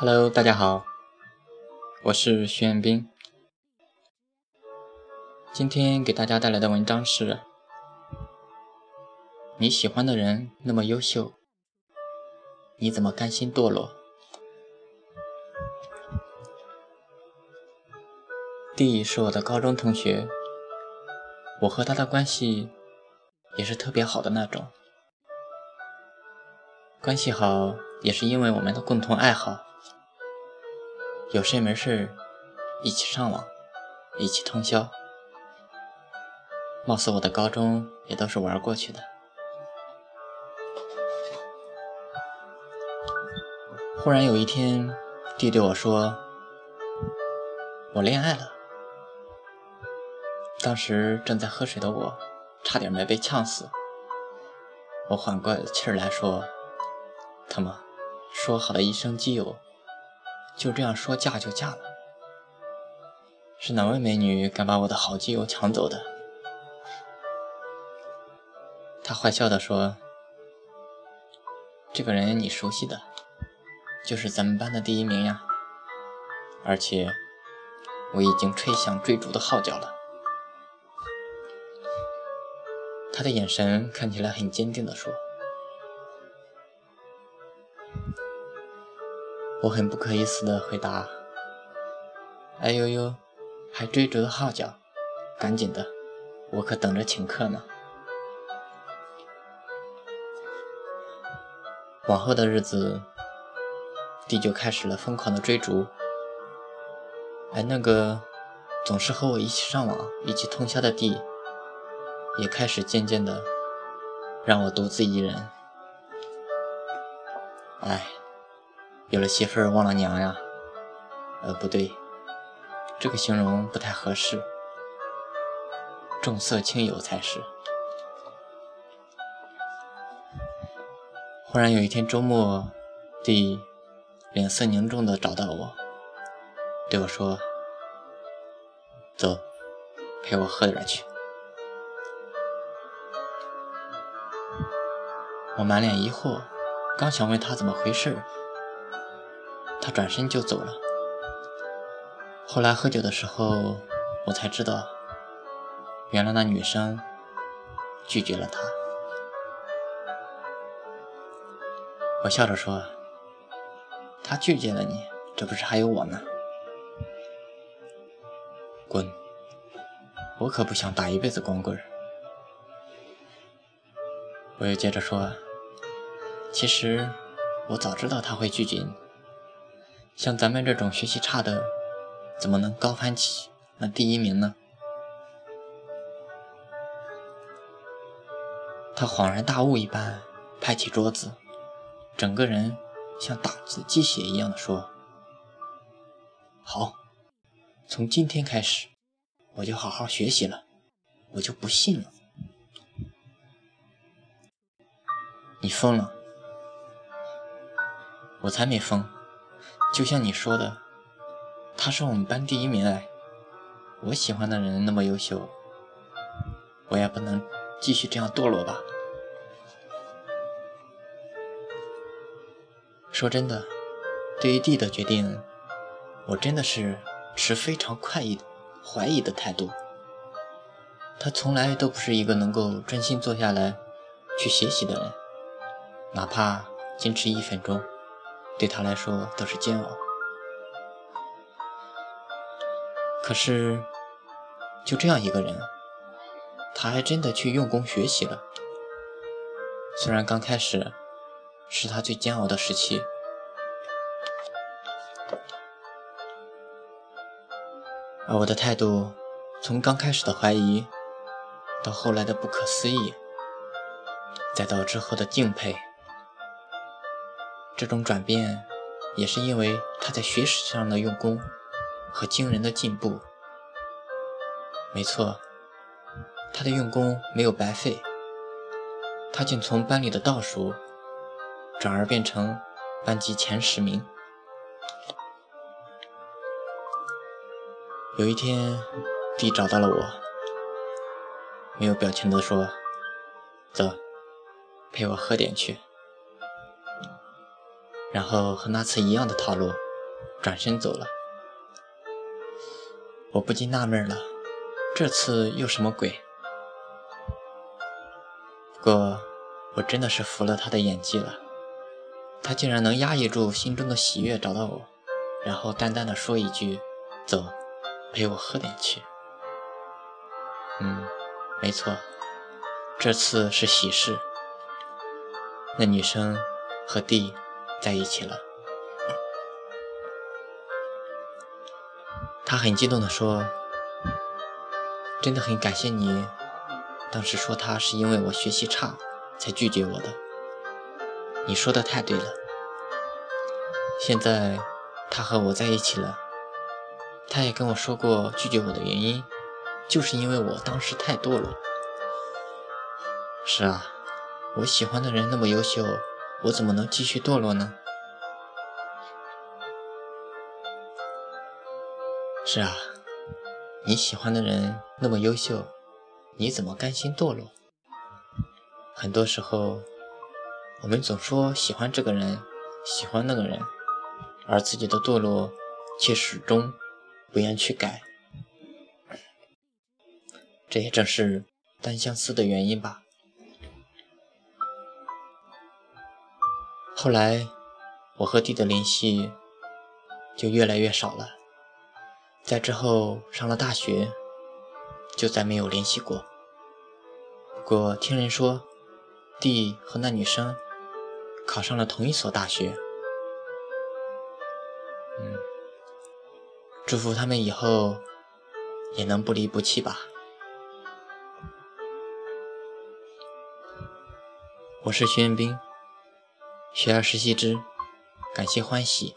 Hello，大家好，我是徐彦斌。今天给大家带来的文章是：你喜欢的人那么优秀，你怎么甘心堕落？D 是我的高中同学，我和他的关系也是特别好的那种。关系好也是因为我们的共同爱好。有事没事一起上网，一起通宵。貌似我的高中也都是玩过去的。忽然有一天，弟对我说：“我恋爱了。”当时正在喝水的我，差点没被呛死。我缓过气儿来说：“他妈，说好的一生基友。”就这样说嫁就嫁了，是哪位美女敢把我的好基友抢走的？他坏笑的说：“这个人你熟悉的，就是咱们班的第一名呀，而且我已经吹响追逐的号角了。”他的眼神看起来很坚定的说。我很不可思思的回答：“哎呦呦，还追逐的号角，赶紧的，我可等着请客呢。”往后的日子，弟就开始了疯狂的追逐，而那个总是和我一起上网、一起通宵的弟，也开始渐渐的让我独自一人。哎。有了媳妇儿忘了娘呀？呃，不对，这个形容不太合适，重色轻友才是。忽然有一天周末，弟脸色凝重的找到我，对我说：“走，陪我喝点去。”我满脸疑惑，刚想问他怎么回事。他转身就走了。后来喝酒的时候，我才知道，原来那女生拒绝了他。我笑着说：“他拒绝了你，这不是还有我呢？”滚！我可不想打一辈子光棍。我又接着说：“其实我早知道他会拒绝你。”像咱们这种学习差的，怎么能高攀起那第一名呢？他恍然大悟一般，拍起桌子，整个人像打字鸡血一样的说：“好，从今天开始，我就好好学习了，我就不信了。”你疯了？我才没疯。就像你说的，他是我们班第一名哎，我喜欢的人那么优秀，我也不能继续这样堕落吧。说真的，对于 D 的决定，我真的是持非常快意、怀疑的态度。他从来都不是一个能够专心坐下来去学习的人，哪怕坚持一分钟。对他来说都是煎熬，可是就这样一个人，他还真的去用功学习了。虽然刚开始是他最煎熬的时期，而我的态度从刚开始的怀疑，到后来的不可思议，再到之后的敬佩。这种转变，也是因为他在学识上的用功和惊人的进步。没错，他的用功没有白费，他竟从班里的倒数，转而变成班级前十名。有一天，弟找到了我，没有表情的说：“走，陪我喝点去。”然后和那次一样的套路，转身走了。我不禁纳闷了，这次又什么鬼？不过我真的是服了他的演技了，他竟然能压抑住心中的喜悦找到我，然后淡淡的说一句：“走，陪我喝点去。”嗯，没错，这次是喜事，那女生和 D 在一起了。他很激动地说：“真的很感谢你，当时说他是因为我学习差才拒绝我的。你说的太对了。现在他和我在一起了，他也跟我说过拒绝我的原因，就是因为我当时太堕落。是啊，我喜欢的人那么优秀，我怎么能继续堕落呢？”是啊，你喜欢的人那么优秀，你怎么甘心堕落？很多时候，我们总说喜欢这个人，喜欢那个人，而自己的堕落却始终不愿去改。这也正是单相思的原因吧。后来，我和弟的联系就越来越少了。在之后上了大学，就再没有联系过。不过听人说，弟和那女生考上了同一所大学。嗯，祝福他们以后也能不离不弃吧。我是徐彦斌，学而时习之，感谢欢喜。